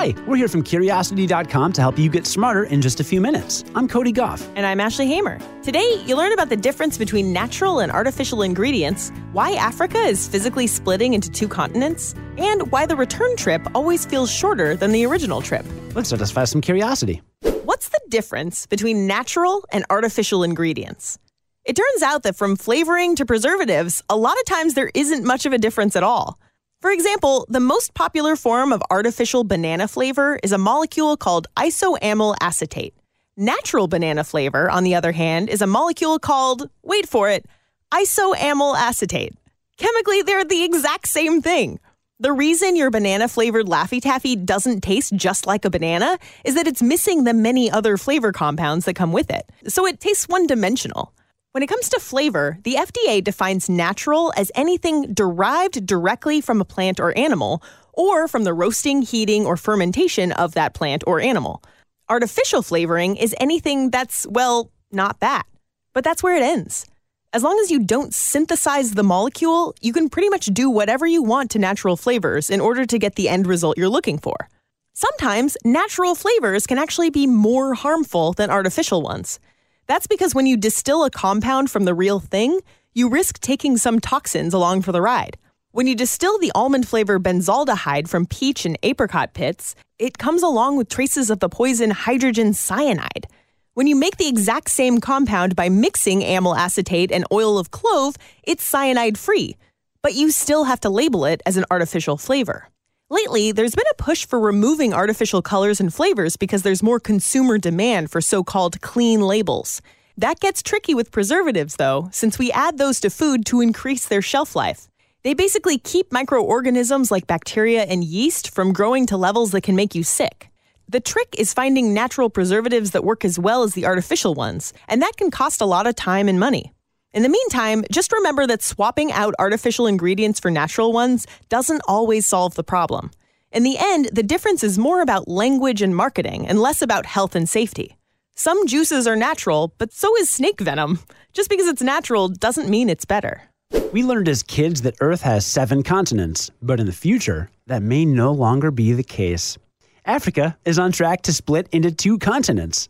Hi, we're here from Curiosity.com to help you get smarter in just a few minutes. I'm Cody Gough. And I'm Ashley Hamer. Today, you'll learn about the difference between natural and artificial ingredients, why Africa is physically splitting into two continents, and why the return trip always feels shorter than the original trip. Let's satisfy some curiosity. What's the difference between natural and artificial ingredients? It turns out that from flavoring to preservatives, a lot of times there isn't much of a difference at all. For example, the most popular form of artificial banana flavor is a molecule called isoamyl acetate. Natural banana flavor, on the other hand, is a molecule called, wait for it, isoamyl acetate. Chemically, they're the exact same thing. The reason your banana flavored Laffy Taffy doesn't taste just like a banana is that it's missing the many other flavor compounds that come with it. So it tastes one dimensional. When it comes to flavor, the FDA defines natural as anything derived directly from a plant or animal, or from the roasting, heating, or fermentation of that plant or animal. Artificial flavoring is anything that's, well, not that. But that's where it ends. As long as you don't synthesize the molecule, you can pretty much do whatever you want to natural flavors in order to get the end result you're looking for. Sometimes natural flavors can actually be more harmful than artificial ones. That's because when you distill a compound from the real thing, you risk taking some toxins along for the ride. When you distill the almond flavor benzaldehyde from peach and apricot pits, it comes along with traces of the poison hydrogen cyanide. When you make the exact same compound by mixing amyl acetate and oil of clove, it's cyanide free, but you still have to label it as an artificial flavor. Lately, there's been a push for removing artificial colors and flavors because there's more consumer demand for so called clean labels. That gets tricky with preservatives, though, since we add those to food to increase their shelf life. They basically keep microorganisms like bacteria and yeast from growing to levels that can make you sick. The trick is finding natural preservatives that work as well as the artificial ones, and that can cost a lot of time and money. In the meantime, just remember that swapping out artificial ingredients for natural ones doesn't always solve the problem. In the end, the difference is more about language and marketing and less about health and safety. Some juices are natural, but so is snake venom. Just because it's natural doesn't mean it's better. We learned as kids that Earth has seven continents, but in the future, that may no longer be the case. Africa is on track to split into two continents.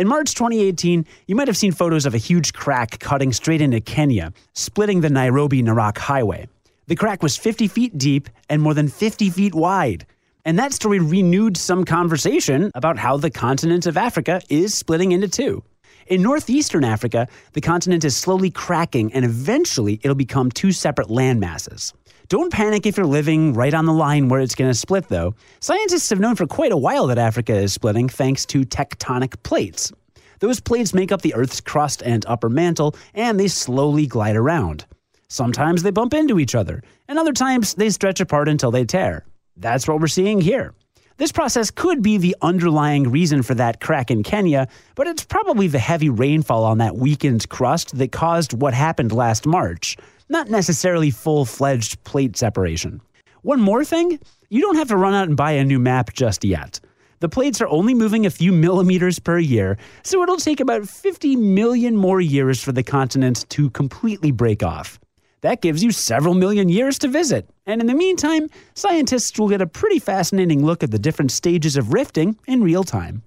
In March 2018, you might have seen photos of a huge crack cutting straight into Kenya, splitting the Nairobi Narok Highway. The crack was 50 feet deep and more than 50 feet wide. And that story renewed some conversation about how the continent of Africa is splitting into two. In northeastern Africa, the continent is slowly cracking and eventually it'll become two separate landmasses. Don't panic if you're living right on the line where it's going to split, though. Scientists have known for quite a while that Africa is splitting thanks to tectonic plates. Those plates make up the Earth's crust and upper mantle, and they slowly glide around. Sometimes they bump into each other, and other times they stretch apart until they tear. That's what we're seeing here. This process could be the underlying reason for that crack in Kenya, but it's probably the heavy rainfall on that weakened crust that caused what happened last March not necessarily full fledged plate separation. One more thing you don't have to run out and buy a new map just yet. The plates are only moving a few millimeters per year, so it'll take about 50 million more years for the continents to completely break off. That gives you several million years to visit. And in the meantime, scientists will get a pretty fascinating look at the different stages of rifting in real time.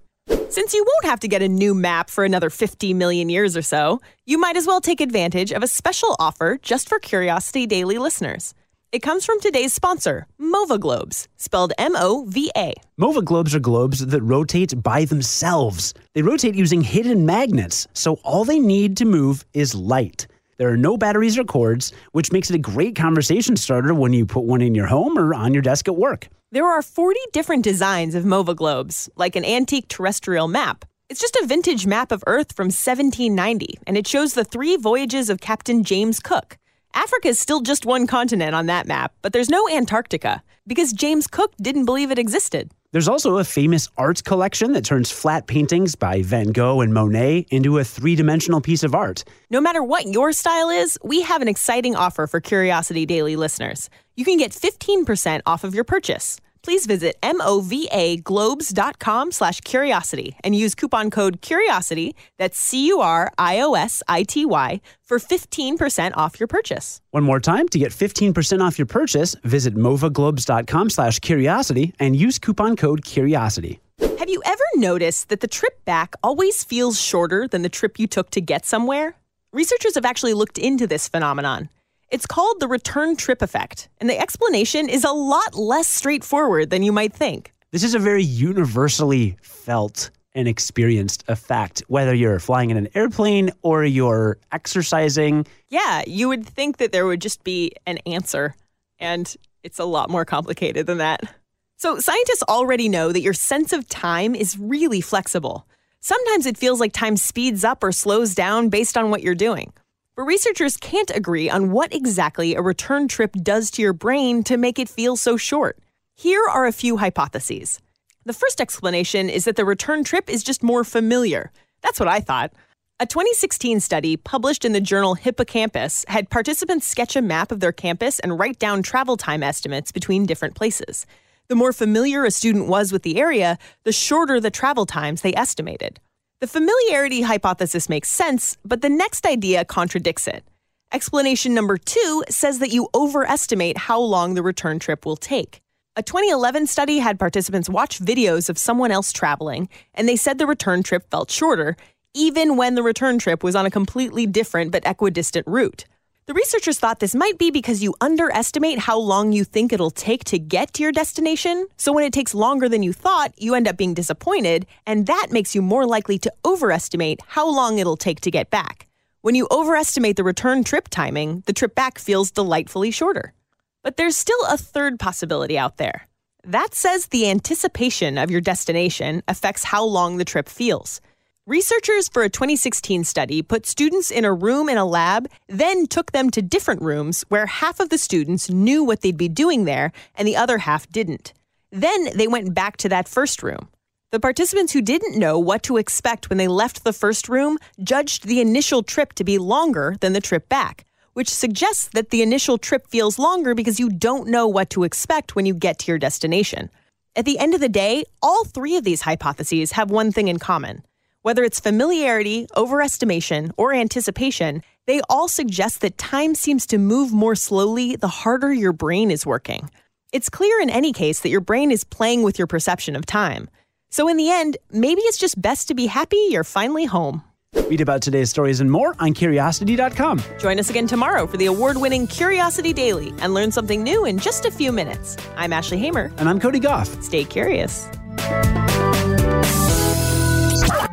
Since you won't have to get a new map for another 50 million years or so, you might as well take advantage of a special offer just for Curiosity Daily listeners. It comes from today's sponsor, MOVA Globes, spelled M O V A. MOVA globes are globes that rotate by themselves. They rotate using hidden magnets, so all they need to move is light. There are no batteries or cords, which makes it a great conversation starter when you put one in your home or on your desk at work. There are 40 different designs of MOVA globes, like an antique terrestrial map. It's just a vintage map of Earth from 1790, and it shows the three voyages of Captain James Cook. Africa is still just one continent on that map, but there's no Antarctica because James Cook didn't believe it existed. There's also a famous art collection that turns flat paintings by Van Gogh and Monet into a three dimensional piece of art. No matter what your style is, we have an exciting offer for Curiosity Daily listeners. You can get 15% off of your purchase. Please visit movaglobes.com slash curiosity and use coupon code curiosity, that's C-U-R-I-O-S-I-T-Y, for 15% off your purchase. One more time, to get 15% off your purchase, visit movaglobes.com slash curiosity and use coupon code curiosity. Have you ever noticed that the trip back always feels shorter than the trip you took to get somewhere? Researchers have actually looked into this phenomenon. It's called the return trip effect, and the explanation is a lot less straightforward than you might think. This is a very universally felt and experienced effect, whether you're flying in an airplane or you're exercising. Yeah, you would think that there would just be an answer, and it's a lot more complicated than that. So, scientists already know that your sense of time is really flexible. Sometimes it feels like time speeds up or slows down based on what you're doing. But researchers can't agree on what exactly a return trip does to your brain to make it feel so short. Here are a few hypotheses. The first explanation is that the return trip is just more familiar. That's what I thought. A 2016 study published in the journal Hippocampus had participants sketch a map of their campus and write down travel time estimates between different places. The more familiar a student was with the area, the shorter the travel times they estimated. The familiarity hypothesis makes sense, but the next idea contradicts it. Explanation number two says that you overestimate how long the return trip will take. A 2011 study had participants watch videos of someone else traveling, and they said the return trip felt shorter, even when the return trip was on a completely different but equidistant route. The researchers thought this might be because you underestimate how long you think it'll take to get to your destination. So when it takes longer than you thought, you end up being disappointed, and that makes you more likely to overestimate how long it'll take to get back. When you overestimate the return trip timing, the trip back feels delightfully shorter. But there's still a third possibility out there. That says the anticipation of your destination affects how long the trip feels. Researchers for a 2016 study put students in a room in a lab, then took them to different rooms where half of the students knew what they'd be doing there and the other half didn't. Then they went back to that first room. The participants who didn't know what to expect when they left the first room judged the initial trip to be longer than the trip back, which suggests that the initial trip feels longer because you don't know what to expect when you get to your destination. At the end of the day, all three of these hypotheses have one thing in common. Whether it's familiarity, overestimation, or anticipation, they all suggest that time seems to move more slowly the harder your brain is working. It's clear in any case that your brain is playing with your perception of time. So, in the end, maybe it's just best to be happy you're finally home. Read about today's stories and more on curiosity.com. Join us again tomorrow for the award winning Curiosity Daily and learn something new in just a few minutes. I'm Ashley Hamer. And I'm Cody Gough. Stay curious